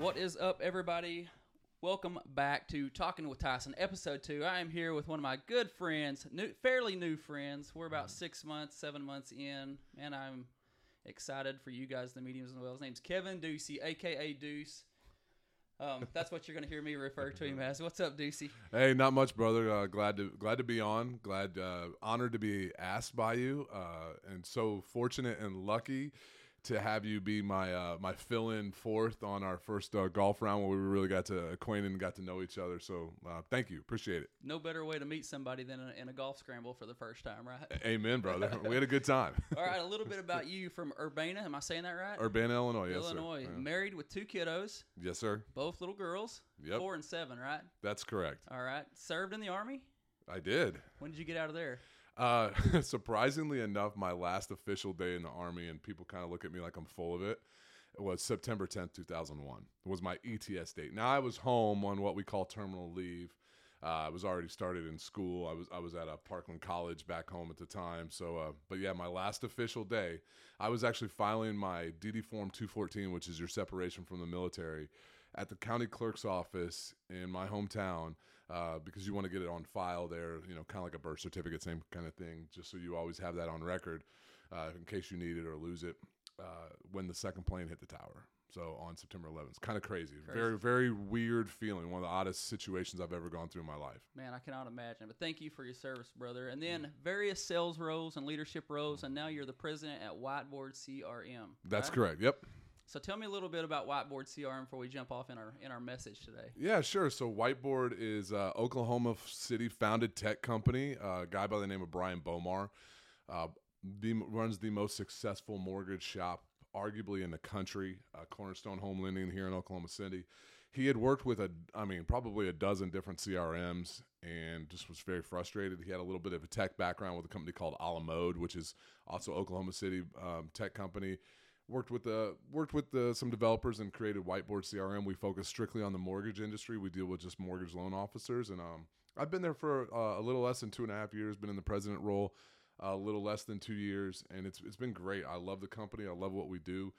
What is up, everybody? Welcome back to Talking with Tyson, episode two. I am here with one of my good friends, new, fairly new friends. We're about six months, seven months in, and I'm excited for you guys the mediums as well. His name's Kevin Ducey, aka Deuce. Um, that's what you're going to hear me refer to him as. What's up, Ducey? Hey, not much, brother. Uh, glad to glad to be on. Glad, uh, honored to be asked by you, uh, and so fortunate and lucky to have you be my uh, my fill in fourth on our first uh, golf round where we really got to acquaint and got to know each other. So uh, thank you, appreciate it. No better way to meet somebody than in a, in a golf scramble for the first time, right? Amen, brother. we had a good time. All right, a little bit about you from Urbana. Am I saying that right? Urbana, Illinois. Yes, Illinois. sir. Married with two kiddos, Yes, sir. both little girls, Yep. four and seven, right? That's correct. All right. Served in the army. I did. When did you get out of there? Uh, surprisingly enough, my last official day in the army, and people kind of look at me like I'm full of it, it was September 10th, 2001. It Was my ETS date. Now I was home on what we call terminal leave. Uh, I was already started in school. I was I was at a Parkland College back home at the time. So, uh, but yeah, my last official day, I was actually filing my DD Form 214, which is your separation from the military, at the county clerk's office in my hometown uh, because you want to get it on file there, you know, kind of like a birth certificate, same kind of thing, just so you always have that on record uh, in case you need it or lose it uh, when the second plane hit the tower. So on September 11th, it's kind of crazy. Very, very weird feeling. One of the oddest situations I've ever gone through in my life. Man, I cannot imagine. But thank you for your service, brother. And then various sales roles and leadership roles, and now you're the president at Whiteboard CRM. That's right? correct. Yep. So tell me a little bit about Whiteboard CRM before we jump off in our in our message today. Yeah, sure. So Whiteboard is a Oklahoma City founded tech company. Uh, a guy by the name of Brian Bomar uh, the, runs the most successful mortgage shop, arguably in the country. Uh, Cornerstone Home Lending here in Oklahoma City. He had worked with a, I mean, probably a dozen different CRMs, and just was very frustrated. He had a little bit of a tech background with a company called Alamode, which is also Oklahoma City um, tech company worked with the worked with the, some developers and created whiteboard crm we focus strictly on the mortgage industry. We deal with just mortgage loan officers. And um, i've been there for uh, a little less than two and a half years been in the president role a little less than two years. And it's, it's been great. I love the company. I love what we do.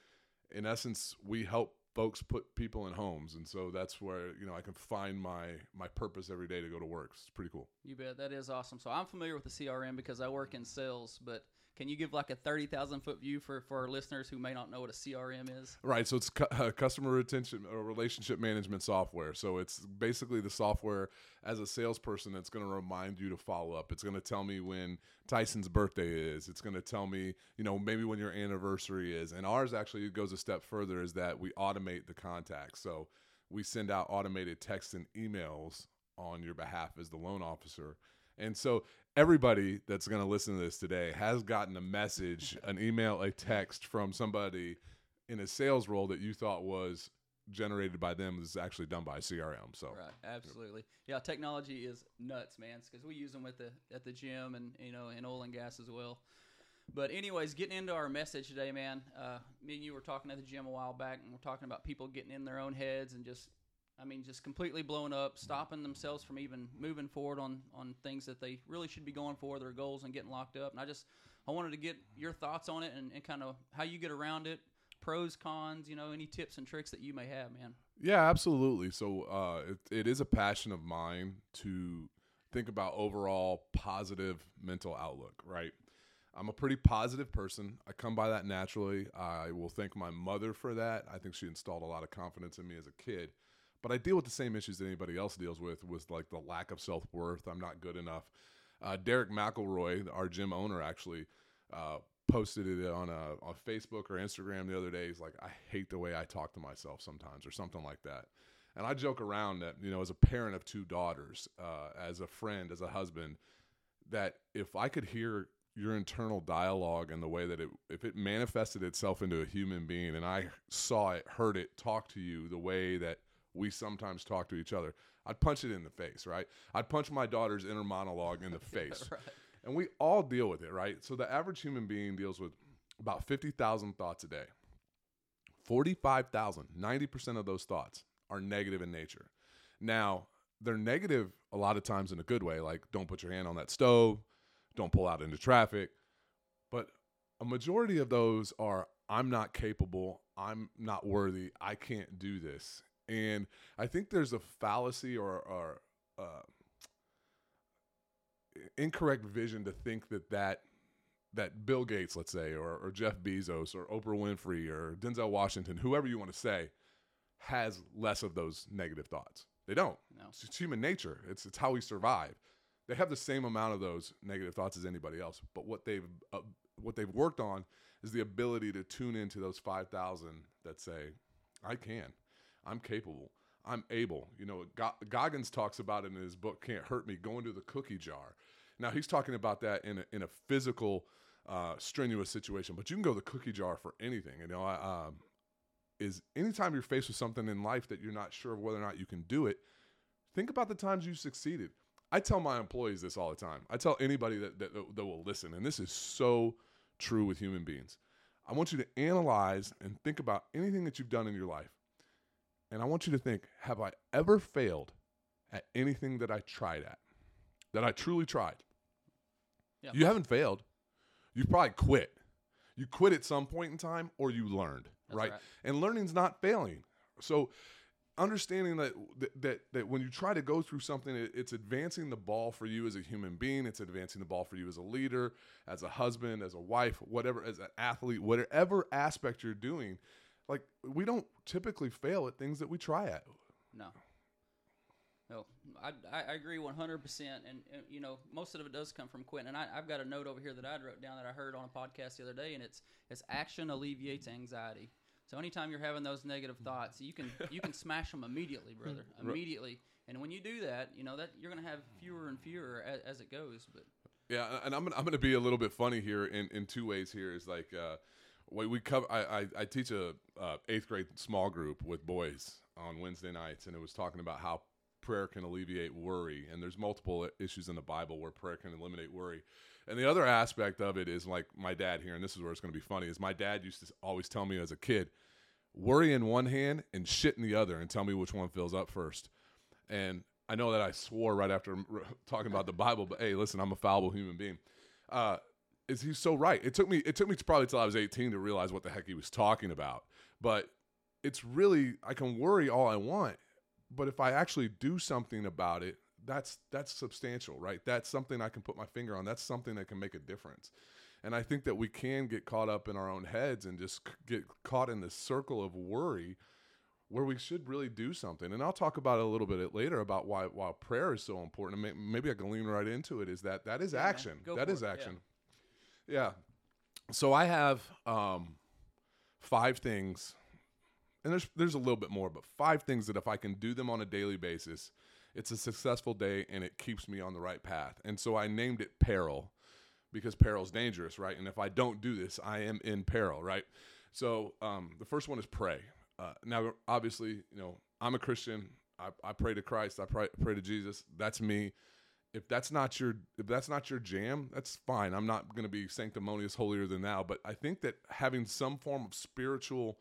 In essence we help folks put people in homes. And so that's where you know i can find my my purpose every day to go to work. It's pretty cool. You bet. That is awesome. So I'm familiar with the CRM because I work in sales, but can you give like a thirty thousand foot view for for our listeners who may not know what a CRM is? Right. So it's cu- uh, customer retention or relationship management software. So it's basically the software as a salesperson that's going to remind you to follow up. It's going to tell me when Tyson's birthday is. It's going to tell me, you know, maybe when your anniversary is. And ours actually goes a step further is that we automate the contacts. So we send out automated texts and emails on your behalf as the loan officer. And so everybody that's going to listen to this today has gotten a message, an email, a text from somebody in a sales role that you thought was generated by them is actually done by CRM. So Right, absolutely. Yeah, technology is nuts, man. Because we use them at the at the gym and you know in oil and gas as well. But anyways, getting into our message today, man. Uh, me and you were talking at the gym a while back, and we're talking about people getting in their own heads and just, I mean, just completely blown up, stopping themselves from even moving forward on on things that they really should be going for, their goals, and getting locked up. And I just, I wanted to get your thoughts on it and, and kind of how you get around it, pros, cons, you know, any tips and tricks that you may have, man. Yeah, absolutely. So uh, it, it is a passion of mine to think about overall positive mental outlook, right? I'm a pretty positive person. I come by that naturally. I will thank my mother for that. I think she installed a lot of confidence in me as a kid. But I deal with the same issues that anybody else deals with, with like the lack of self worth. I'm not good enough. Uh, Derek McElroy, our gym owner, actually uh, posted it on a, on Facebook or Instagram the other day. He's like, I hate the way I talk to myself sometimes, or something like that. And I joke around that, you know, as a parent of two daughters, uh, as a friend, as a husband, that if I could hear your internal dialogue and the way that it, if it manifested itself into a human being and I saw it, heard it, talk to you the way that we sometimes talk to each other, I'd punch it in the face, right? I'd punch my daughter's inner monologue in the face. right. And we all deal with it, right? So the average human being deals with about 50,000 thoughts a day. 45,000, 90% of those thoughts are negative in nature. Now, they're negative a lot of times in a good way, like don't put your hand on that stove, don't pull out into traffic. But a majority of those are I'm not capable, I'm not worthy, I can't do this. And I think there's a fallacy or, or uh, incorrect vision to think that that that Bill Gates, let's say, or, or Jeff Bezos, or Oprah Winfrey, or Denzel Washington, whoever you want to say, has less of those negative thoughts. They don't. No. It's just human nature. It's it's how we survive. They have the same amount of those negative thoughts as anybody else. But what they've uh, what they've worked on is the ability to tune into those five thousand that say, "I can, I'm capable, I'm able." You know, Goggins talks about it in his book "Can't Hurt Me," going to the cookie jar. Now he's talking about that in a, in a physical, uh, strenuous situation, but you can go the cookie jar for anything. You know, I, um, is anytime you're faced with something in life that you're not sure of whether or not you can do it, think about the times you succeeded. I tell my employees this all the time. I tell anybody that, that, that will listen, and this is so true with human beings. I want you to analyze and think about anything that you've done in your life. And I want you to think, have I ever failed at anything that I tried at? That I truly tried? Yeah. You haven't failed. You probably quit. You quit at some point in time or you learned right? right? And learning's not failing. So understanding that, that that when you try to go through something it, it's advancing the ball for you as a human being it's advancing the ball for you as a leader as a husband as a wife whatever as an athlete whatever aspect you're doing like we don't typically fail at things that we try at no no, I, I agree 100%. And, and, you know, most of it does come from Quentin. And I, have got a note over here that I wrote down that I heard on a podcast the other day, and it's, it's action alleviates anxiety. So anytime you're having those negative thoughts, you can you can smash them immediately, brother, immediately. And when you do that, you know that you're going to have fewer and fewer as, as, it goes. But yeah, and I'm gonna, I'm going to be a little bit funny here in, in two ways. Here is like uh, we, we cover. I, I, I teach a uh, eighth grade small group with boys on Wednesday nights, and it was talking about how prayer can alleviate worry. And there's multiple issues in the Bible where prayer can eliminate worry. And the other aspect of it is like my dad here, and this is where it's going to be funny, is my dad used to always tell me as a kid, worry in one hand and shit in the other, and tell me which one fills up first. And I know that I swore right after talking about the Bible, but hey, listen, I'm a fallible human being. Uh, is he's so right? It took me it took me probably till I was 18 to realize what the heck he was talking about. But it's really I can worry all I want, but if I actually do something about it, that's that's substantial, right? That's something I can put my finger on. That's something that can make a difference. And I think that we can get caught up in our own heads and just get caught in this circle of worry where we should really do something. And I'll talk about it a little bit later about why why prayer is so important. And maybe I can lean right into it. Is that that is yeah, action? That is it, action. Yeah. Yeah. So I have um, five things, and there's there's a little bit more, but five things that if I can do them on a daily basis, it's a successful day and it keeps me on the right path. And so I named it peril because peril's dangerous, right? And if I don't do this, I am in peril, right? So um, the first one is pray. Uh, now, obviously, you know, I'm a Christian. I, I pray to Christ. I pray, pray to Jesus. That's me. If that's not your if that's not your jam, that's fine. I'm not going to be sanctimonious, holier than thou. But I think that having some form of spiritual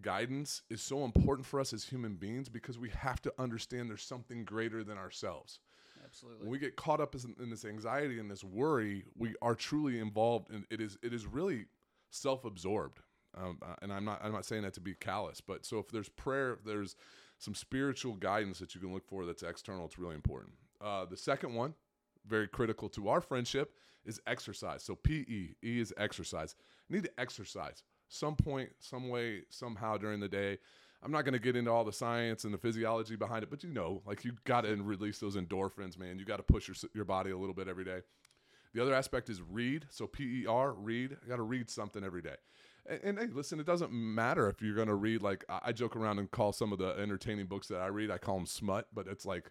guidance is so important for us as human beings because we have to understand there's something greater than ourselves. Absolutely. When we get caught up in, this anxiety and this worry, we are truly involved, and it is it is really self-absorbed. Um, uh, and I'm not I'm not saying that to be callous, but so if there's prayer, if there's some spiritual guidance that you can look for that's external, it's really important. Uh, the second one, very critical to our friendship, is exercise. So P E E is exercise. You need to exercise some point, some way, somehow during the day. I'm not going to get into all the science and the physiology behind it, but you know, like you got to release those endorphins, man. You got to push your your body a little bit every day. The other aspect is read. So P E R, read. I got to read something every day. And, and, hey, listen, it doesn't matter if you're going to read like I, I joke around and call some of the entertaining books that I read, I call them smut, but it's like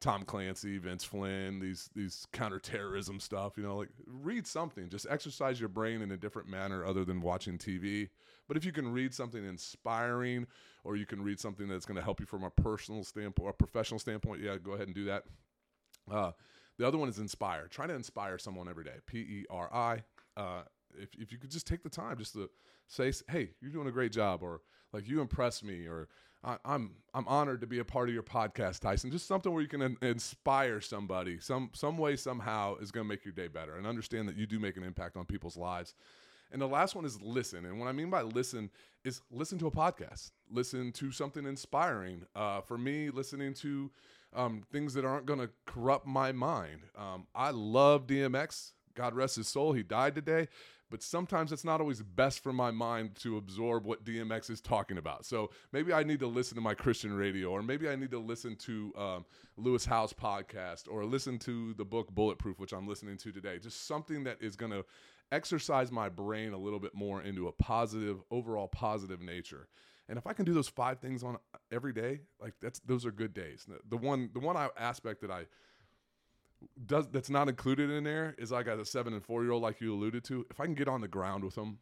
Tom Clancy, Vince Flynn, these these counterterrorism stuff. You know, like read something. Just exercise your brain in a different manner other than watching TV. But if you can read something inspiring, or you can read something that's going to help you from a personal standpoint or a professional standpoint, yeah, go ahead and do that. Uh, the other one is inspire. Try to inspire someone every day. P E R I. Uh, if if you could just take the time just to say, "Hey, you're doing a great job," or like you impress me, or I, am I'm, I'm honored to be a part of your podcast, Tyson. Just something where you can in, inspire somebody, some some way somehow is going to make your day better, and understand that you do make an impact on people's lives. And the last one is listen. And what I mean by listen is listen to a podcast, listen to something inspiring. Uh, for me, listening to um, things that aren't going to corrupt my mind. Um, I love DMX. God rest his soul. He died today. But sometimes it's not always best for my mind to absorb what DMX is talking about. So maybe I need to listen to my Christian radio, or maybe I need to listen to um, Lewis Howes podcast, or listen to the book Bulletproof, which I'm listening to today. Just something that is going to exercise my brain a little bit more into a positive, overall positive nature. And if I can do those five things on every day, like that's those are good days. The one the one aspect that I does that's not included in there is got a seven and four year old like you alluded to. If I can get on the ground with them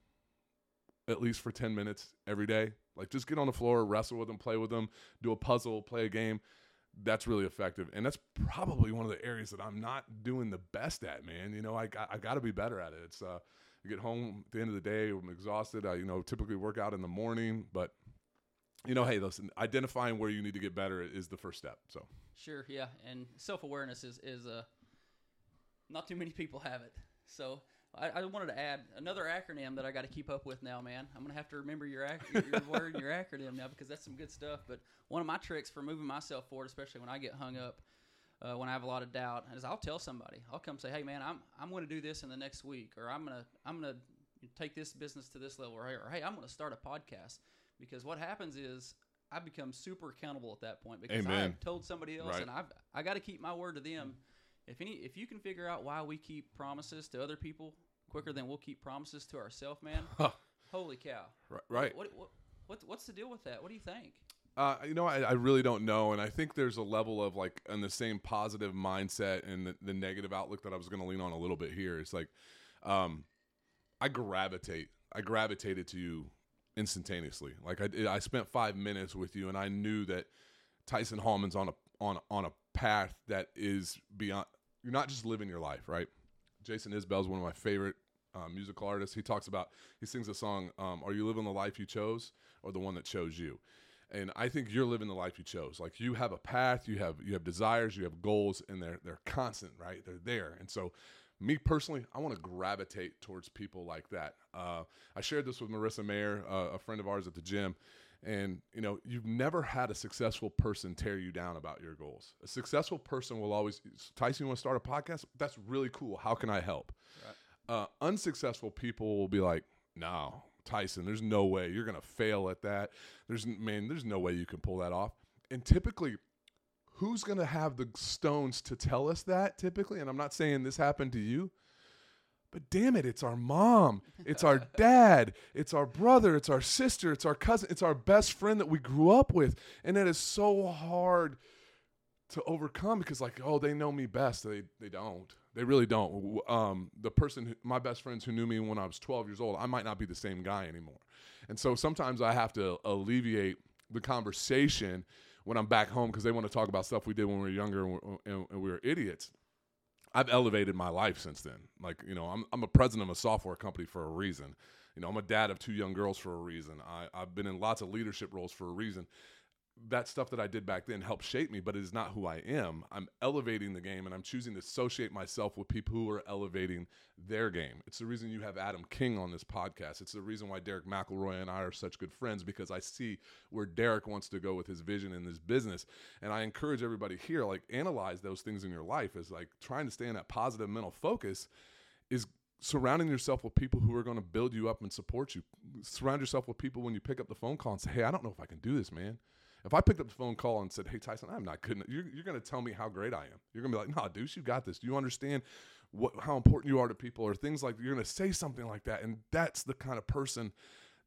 at least for ten minutes every day, like just get on the floor, wrestle with them, play with them, do a puzzle, play a game. That's really effective, and that's probably one of the areas that I'm not doing the best at, man. You know, I got, I got to be better at it. It's uh, I get home at the end of the day, I'm exhausted. I you know typically work out in the morning, but you know, hey, listen, identifying where you need to get better is the first step. So sure, yeah, and self awareness is is a uh, not too many people have it. So I, I, wanted to add another acronym that I got to keep up with now, man. I'm gonna have to remember your ac- your word your acronym now because that's some good stuff. But one of my tricks for moving myself forward, especially when I get hung up, uh, when I have a lot of doubt, is I'll tell somebody. I'll come say, "Hey, man, I'm I'm going to do this in the next week, or I'm gonna I'm gonna take this business to this level, or, or hey, I'm to start a podcast." Because what happens is I become super accountable at that point because Amen. I've told somebody else, right. and I've I got to keep my word to them. If any, if you can figure out why we keep promises to other people quicker than we'll keep promises to ourselves, man, holy cow! Right, right. What, what, what, what's the deal with that? What do you think? Uh, you know, I, I, really don't know, and I think there's a level of like in the same positive mindset and the, the negative outlook that I was going to lean on a little bit here. It's like, um, I gravitate, I gravitated to you instantaneously. Like I, I spent five minutes with you, and I knew that Tyson Hallman's on a on on a path that is beyond you're not just living your life, right? Jason Isbell is one of my favorite uh, musical artists. He talks about he sings a song, um, "Are you living the life you chose, or the one that chose you?" And I think you're living the life you chose. Like you have a path, you have you have desires, you have goals, and they're they're constant, right? They're there. And so, me personally, I want to gravitate towards people like that. Uh, I shared this with Marissa Mayer, uh, a friend of ours at the gym, and you know, you've never had a successful person tear you down about your goals. A successful person will always Tyson, you want to start a podcast? That's really cool. How can I help? Right. Uh, unsuccessful people will be like, no, Tyson, there's no way you're gonna fail at that. There's man, there's no way you can pull that off. And typically, who's gonna have the stones to tell us that? Typically, and I'm not saying this happened to you but damn it, it's our mom, it's our dad, it's our brother, it's our sister, it's our cousin, it's our best friend that we grew up with. And that is so hard to overcome because, like, oh, they know me best. They, they don't. They really don't. Um, the person, who, my best friends who knew me when I was 12 years old, I might not be the same guy anymore. And so sometimes I have to alleviate the conversation when I'm back home because they want to talk about stuff we did when we were younger and, and, we were idiots. I've elevated my life since then. Like, you know, I'm, I'm a president of a software company for a reason. You know, I'm a dad of two young girls for a reason. I, I've been in lots of leadership roles for a reason that stuff that I did back then helped shape me, but it is not who I am. I'm elevating the game and I'm choosing to associate myself with people who are elevating their game. It's the reason you have Adam King on this podcast. It's the reason why Derek McElroy and I are such good friends because I see where Derek wants to go with his vision in this business. And I encourage everybody here, like, analyze those things in your life as like trying to stay in that positive mental focus is surrounding yourself with people who are going to build you up and support you. Surround yourself with people when you pick up the phone call and say, Hey, I don't know if I can do this, man if I picked up the phone call and said, "Hey Tyson, I'm not good," you're, you're going to tell me how great I am. You're going to be like, "Nah, Deuce, you got this. Do you understand what how important you are to people?" Or things like you're going to say something like that, and that's the kind of person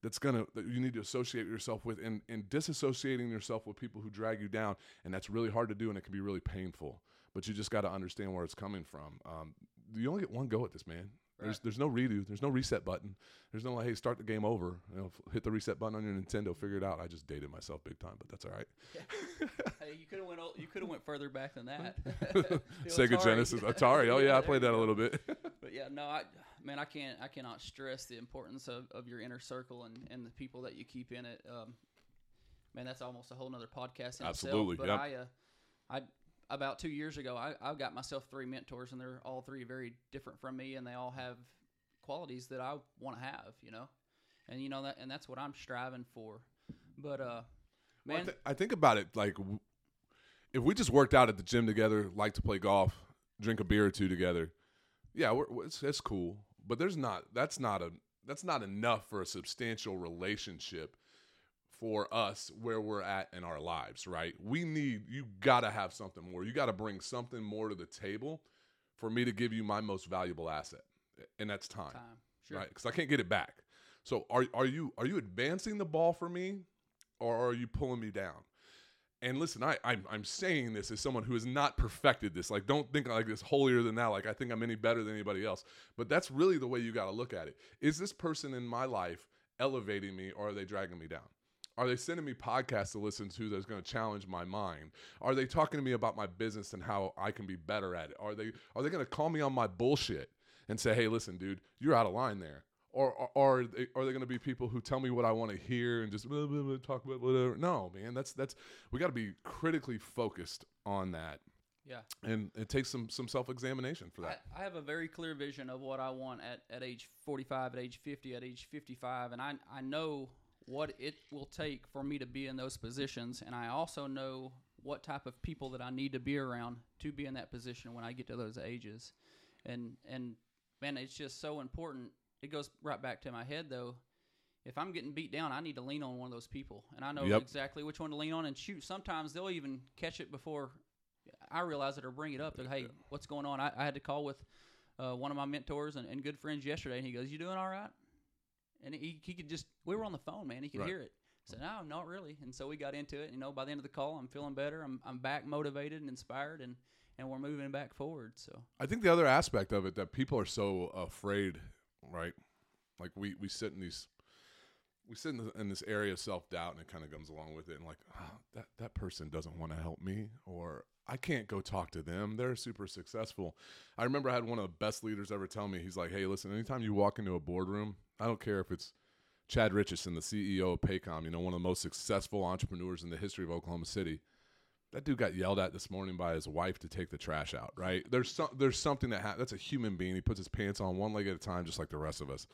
that's gonna that you need to associate yourself with, and and disassociating yourself with people who drag you down, and that's really hard to do, and it can be really painful. But you just got to understand where it's coming from. Um, you only get one go at this, man. There's there's no redo. There's no reset button. There's no like, hey, start the game over. You know, hit the reset button on your Nintendo. Figure it out. I just dated myself big time, but that's all right. hey, you could have went you could have went further back than that. Sega Atari. Genesis, Atari. Oh yeah, I played that a little bit. but yeah, no, I man, I can't I cannot stress the importance of, of your inner circle and, and the people that you keep in it. Um, man, that's almost a whole nother podcast in Absolutely. itself. But yep. I, uh, I about two years ago, I, I got myself three mentors, and they're all three very different from me, and they all have qualities that I want to have, you know, and you know that, and that's what I'm striving for. But uh, Well, man, I, th- I think about it like w- if we just worked out at the gym together, like to play golf, drink a beer or two together, yeah, we're, we're- it's, it's cool. But there's not that's not a that's not enough for a substantial relationship for us where we're at in our lives, right? We need you got to have something more. You got to bring something more to the table for me to give you my most valuable asset, and that's time time, sure. right? Because I can't get it back. So are are you are you advancing the ball for me, or are you pulling me down? And listen, I I'm, I'm saying this as someone who has not perfected this. Like, don't think like this holier than thou. Like I think I'm any better than anybody else. But that's really the way you got to look at it. Is this person in my life elevating me, or are they dragging me down? Are they sending me podcasts to listen to that's going to challenge my mind? Are they talking to me about my business and how I can be better at it? Are they are they going to call me on my bullshit and say, "Hey, listen, dude, you're out of line there"? Or, or, or are they, are they going to be people who tell me what I want to hear and just blah, blah, blah, talk about whatever? No, man, that's that's we got to be critically focused on that, Yeah. and it takes some some self examination for I, that. I have a very clear vision of what I want at, at age 45, at age 50, at age 55, and I, I know what it will take for me to be in those positions, and I also know what type of people that I need to be around to be in that position when I get to those ages. And, and man, it's just so important. It goes right back to my head, though. If I'm getting beat down, I need to lean on one of those people, and I know Yep. exactly which one to lean on. And shoot, sometimes they'll even catch it before I realize it or bring it up. They're, hey, what's going on? I, I had to call with uh, one of my mentors and, and good friends yesterday, and he goes, "You doing all right?" And he, he could just we were on the phone, man. He could Right. hear it. Said, "No, not really." And so we got into it. You know, by the end of the call, I'm feeling better. I'm I'm back motivated and inspired, and and we're moving back forward. So I think the other aspect of it that people are so afraid, right? Like we we sit in these we sit in, the, in this area of self doubt, and it kind of comes along with it, and like oh, that that person doesn't want to help me, or I can't go talk to them. They're super successful. I remember I had one of the best leaders ever tell me, he's like, "Hey, listen, anytime you walk into a boardroom, I don't care if it's Chad Richison, the CEO of Paycom, you know, one of the most successful entrepreneurs in the history of Oklahoma City." that dude got yelled at this morning by his wife to take the trash out. Right? There's there's something that ha- that's a human being. He puts his pants on one leg at a time, just like the rest of us,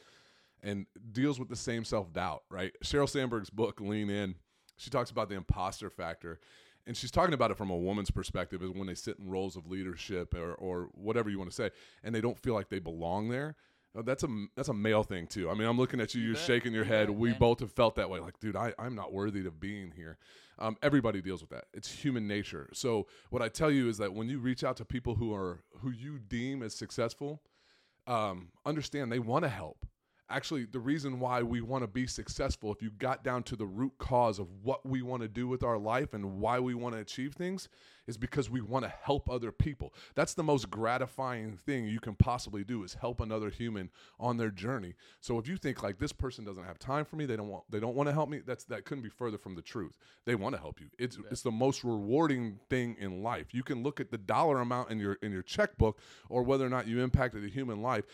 and deals with the same self doubt. Right? Sheryl Sandberg's book Lean In, she talks about the imposter factor, and she's talking about it from a woman's perspective, is when they sit in roles of leadership or or whatever you want to say, and they don't feel like they belong there. Uh, That's a that's a male thing too. I mean, I'm looking at you, You you're shaking your head. we man. both have felt that way. Like, dude, I, I'm not worthy of being here. Um, everybody deals with that. It's human nature. So what I tell you is that when you reach out to people who are who you deem as successful, um, understand they want to help. Actually, the reason why we want to be successful, if you got down to the root cause of what we want to do with our life and why we want to achieve things, is because we want to help other people. That's the most gratifying thing you can possibly do is help another human on their journey. So if you think like this person doesn't have time for me, they don't want they don't want to help me, that's that couldn't be further from the truth. They want to help you. It's it's the most rewarding thing in life. You can look at the dollar amount in your in your checkbook or whether or not you impacted a human life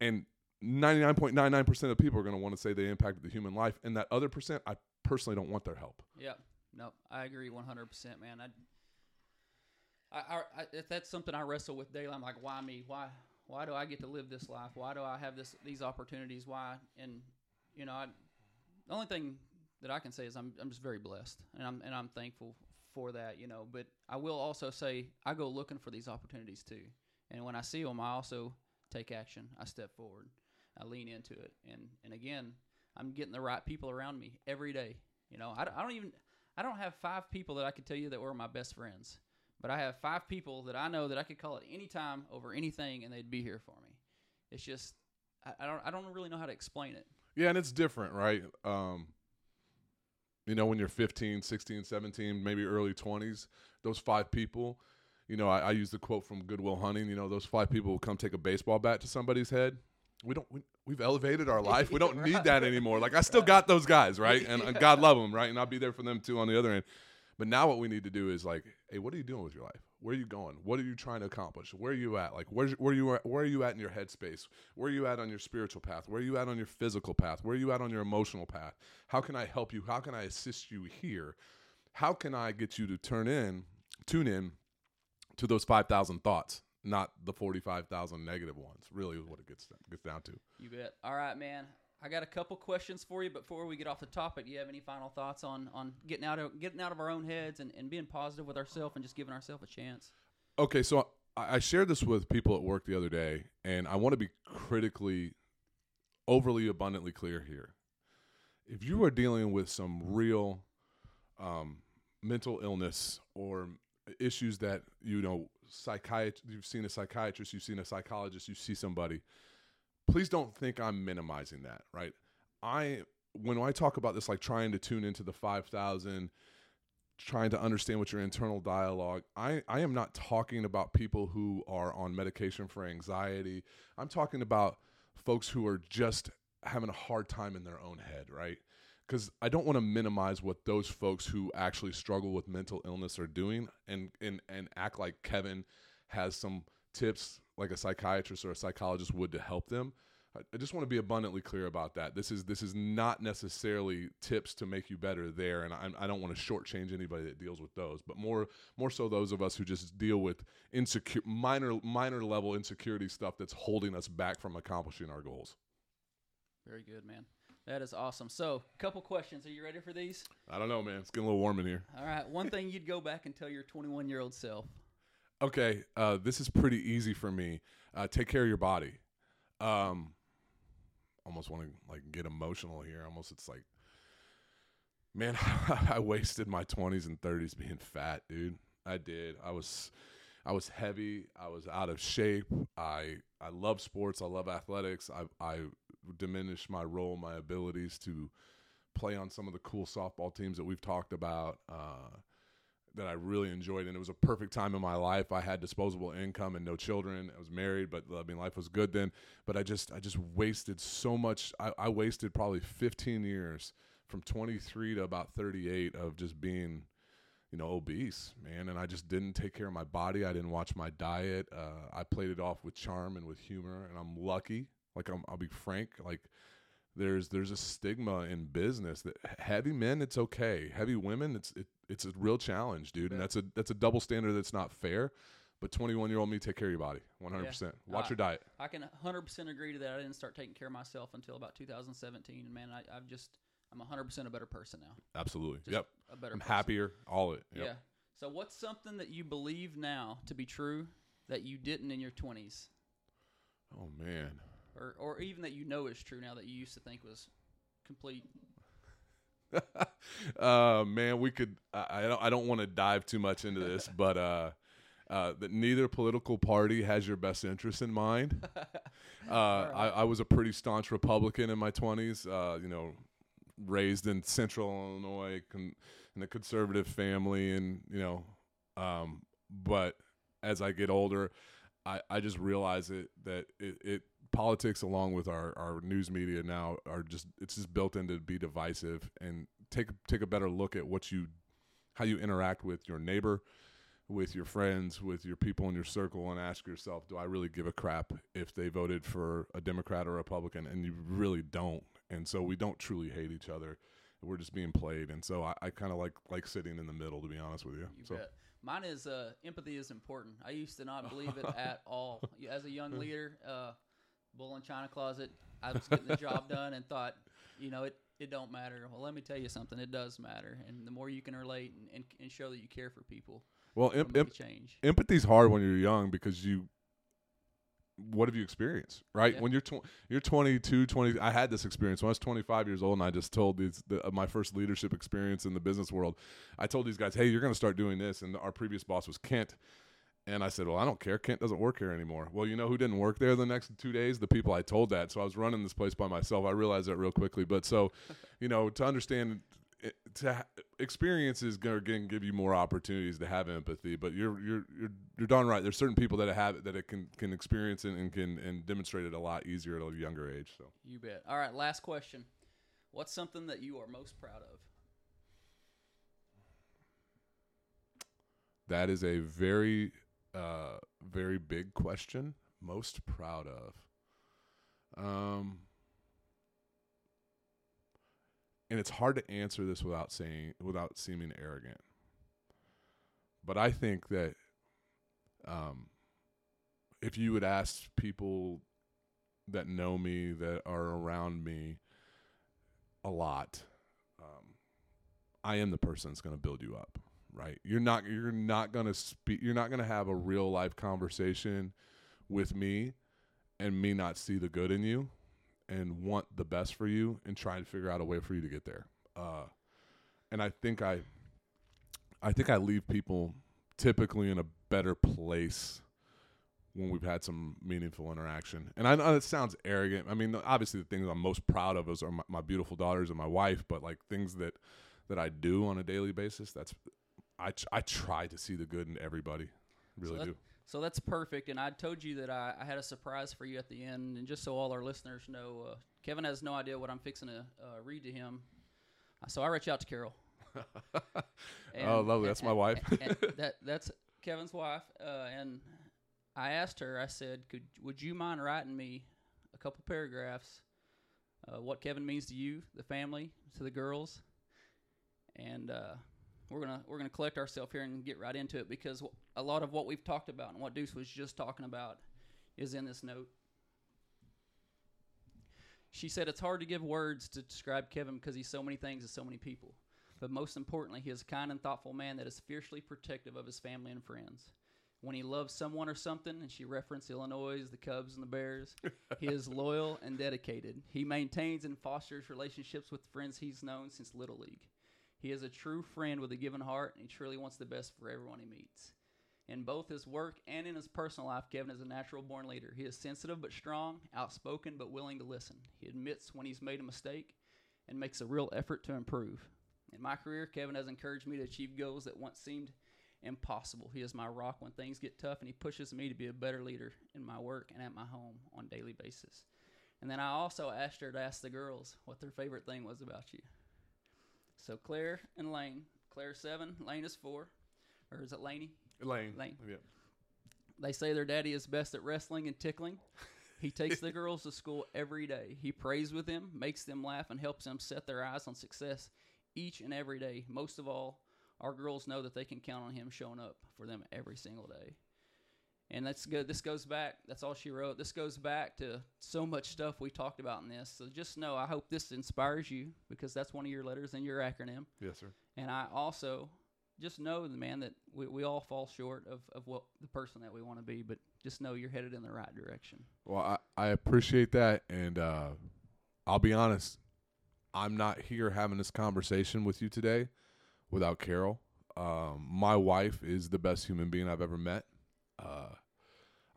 and 99.99% of people are going to want to say they impacted the human life and that other percent I personally don't want their help. yeah, no, I agree 100, percent man. I, I, I, I, if that's something I wrestle with daily. I'm like, why me? Why why do I get to live this life? Why do I have this these opportunities? Why? And you know, I, the only thing that I can say is I'm I'm just very blessed, and I'm and I'm thankful for that. You know, but I will also say I go looking for these opportunities too, and when I see them, I also take action. I step forward. I lean into it, and and again, I'm getting the right people around me every day. You know, I, I don't even I don't have five people that I could tell you that were my best friends, but I have five people that I know that I could call at any time over anything, and they'd be here for me. It's just I, I don't I don't really know how to explain it. Yeah, and it's different, right? Um, you know, when you're 15, 16, 17, maybe early 20s, those five people, you know, I, I use the quote from Good Will Hunting, you know, those five people will come take a baseball bat to somebody's head. We don't, we, we've elevated our life. We don't need that anymore. Like, I still got those guys, right? And, and God love them, right? And I'll be there for them too on the other end. But now what we need to do is like, hey, what are you doing with your life? Where are you going? What are you trying to accomplish? Where are you at? Like, where's where you at, where are you at in your headspace? Where are you at on your spiritual path? Where are you at on your physical path? Where are you at on your emotional path? How can I help you? How can I assist you here? How can I get you to turn in, tune in to those five thousand thoughts not the forty five thousand negative ones. Really, is what it gets gets down to. You bet. All right, man. I got a couple questions for you, but before we get off the topic, do you have any final thoughts on on getting out of getting out of our own heads and, and being positive with ourselves and just giving ourselves a chance? Okay, so I, I shared this with people at work the other day, and I want to be critically, overly abundantly clear here. If you are dealing with some real um, mental illness or issues that you know psychiatrist you've seen a psychiatrist you've seen a psychologist you see somebody please don't think i'm minimizing that right? I when i talk about this like trying to tune into the 5000 trying to understand what your internal dialogue i i am not talking about people who are on medication for anxiety. I'm talking about folks who are just having a hard time in their own head right because I don't want to minimize what those folks who actually struggle with mental illness are doing and, and, and act like Kevin has some tips like a psychiatrist or a psychologist would to help them. I, just want to be abundantly clear about that. This is this is not necessarily tips to make you better there, and I, I don't want to shortchange anybody that deals with those, but more more so those of us who just deal with insecure minor minor level insecurity stuff that's holding us back from accomplishing our goals. Very good, man. That is awesome. So, a couple questions. Are you ready for these? I don't know, man. It's getting a little warm in here. All right. One thing you'd go back and tell your 21 year old self. Okay, uh, this is pretty easy for me. Uh, take care of your body. Um, almost want to like get emotional here. Almost, it's like, man, I wasted my 20s and 30s being fat, dude. I did. I was, I was heavy. I was out of shape. I I love sports. I love athletics. I I diminish my role, my abilities to play on some of the cool softball teams that we've talked about uh, that I really enjoyed. And it was a perfect time in my life. I had disposable income and no children. I was married, but I mean, life was good then. But I just, I just wasted so much. I, I wasted probably 15 years from 23 to about 38 of just being you know, obese, man. And I just didn't take care of my body. I didn't watch my diet. Uh, I played it off with charm and with humor. And I'm lucky like i will be frank, like there's there's a stigma in business that heavy men it's okay, heavy women it's it, it's a real challenge, dude, and that's a that's a double standard that's not fair. But 21 year old me, take care of your body, 100. Yeah. percent Watch uh, your diet. I can 100 percent agree to that. I didn't start taking care of myself until about 2017, and man, I, I've just I'm 100 percent a better person now. Absolutely. Just yep. A better. I'm person. happier. All it. Yep. Yeah. So what's something that you believe now to be true that you didn't in your 20s? Oh man or or even that you know is true now that you used to think was complete? uh, man, we could. I, I don't. I don't want to dive too much into this, but uh, uh, that neither political party has your best interest in mind. Uh, right. I, I, was a pretty staunch Republican in my twenties. Uh, you know, raised in Central Illinois con- in a conservative family, and you know, um, but as I get older, I, I just realize it that it, it politics along with our, our news media now are just it's just built in to be divisive and take take a better look at what you how you interact with your neighbor with your friends with your people in your circle and ask yourself do i really give a crap if they voted for a democrat or a republican? And you really don't. And so we don't truly hate each other. We're just being played. And so i, I kind of like like sitting in the middle to be honest with you, you so bet. mine is uh, empathy is important. I used to not believe it at all. As a young leader uh, bull in china closet. I was getting the job done and thought, you know, it, it don't matter. Well, let me tell you something. It does matter, and the more you can relate and, and, and show that you care for people, well, em- em- change. Empathy's hard when you're young because you. What have you experienced, right? Yeah. When you're tw- you're 22, 20. I had this experience when I was 25 years old, and I just told these the, uh, my first leadership experience in the business world. I told these guys, "Hey, you're going to start doing this," and our previous boss was Kent and I said, Well, I don't care. Kent doesn't work here anymore. Well, you know who didn't work there the next two days? The people I told that. So I was running this place by myself. I realized that real quickly. But so, you know, to understand, eh, to ha- experience is going to give you more opportunities to have empathy. But you're you're you're you're darn right. There's certain people that have it that it can can experience it and can and demonstrate it a lot easier at a younger age. So you bet. All right, last question. What's something that you are most proud of? That is a very uh, very big question. Most proud of. Um, and it's hard to answer this without saying without seeming arrogant. But I think that um, if you would ask people that know me that are around me a lot, um, I am the person that's going to build you up. Right? You're not. You're not to speak. You're not to have a real life conversation with me, and me not see the good in you, and want the best for you, and try and figure out a way for you to get there. Uh, and I think I, I think I leave people typically in a better place when we've had some meaningful interaction. And I know it sounds arrogant. I mean, obviously the things I'm most proud of is are my, my beautiful daughters and my wife, but like things that that I do on a daily basis, that's I I try to see the good in everybody. Really so that, do. So that's perfect. And I told you that I, I, had a surprise for you at the end. And just so all our listeners know, uh, Kevin has no idea what I'm fixing to uh, read to him. So I reach out to Carol. and, oh, lovely. That's and, my wife. that that's Kevin's wife. Uh, and I asked her. I said, "Could would you mind writing me a couple paragraphs? Uh, what Kevin means to you, the family, to the girls, and uh, we're gonna we're gonna collect ourselves here and get right into it because a lot of what we've talked about and what Deuce was just talking about is in this note. She said it's hard to give words to describe Kevin because he's so many things to so many people. But most importantly, he is a kind and thoughtful man that is fiercely protective of his family and friends. When he loves someone or something, and she referenced Illinois, the Cubs, and the Bears, he is loyal and dedicated. He maintains and fosters relationships with friends he's known since Little League. He is a true friend with a given heart, and he truly wants the best for everyone he meets. In both his work and in his personal life, Kevin is a natural born leader. He is sensitive but strong, outspoken but willing to listen. He admits when he's made a mistake and makes a real effort to improve. In my career, Kevin has encouraged me to achieve goals that once seemed impossible. He is my rock when things get tough, and he pushes me to be a better leader in my work and at my home on a daily basis. And then I also asked her to ask the girls what their favorite thing was about you. So Claire and Lane. Claire seven, Lane is four, or is it Laney? Lane. Lane. Yeah. They say their daddy is best at wrestling and tickling. He takes the girls to school every day. He prays with them, makes them laugh, and helps them set their eyes on success each and every day. Most of all, our girls know that they can count on him showing up for them every single day. And that's good. This goes back. That's all she wrote. This goes back to so much stuff we talked about in this. So just know, I hope this inspires you because that's one of your letters in your acronym. Yes, sir. And I also just know, the man, that we, we all fall short of, of what the person that we want to be, but just know you're headed in the right direction. Well, I, I appreciate that. And uh, I'll be honest, I'm not here having this conversation with you today without Carol. Um, my wife is the best human being I've ever met. Uh,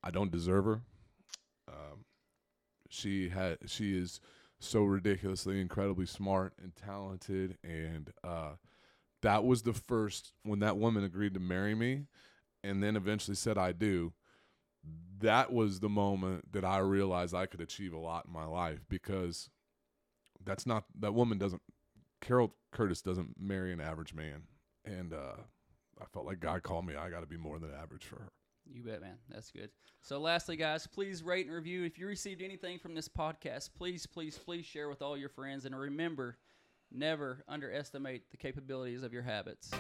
I don't deserve her. Um, she had she is so ridiculously incredibly smart and talented and uh, that was the first when that woman agreed to marry me and then eventually said I do that was the moment that I realized I could achieve a lot in my life because that's not that woman doesn't Carol Curtis doesn't marry an average man and uh, I felt like God called me I got to be more than average for her you bet, man. That's good. So, lastly, guys, please rate and review. If you received anything from this podcast, please, please, please share with all your friends. And remember, never underestimate the capabilities of your habits.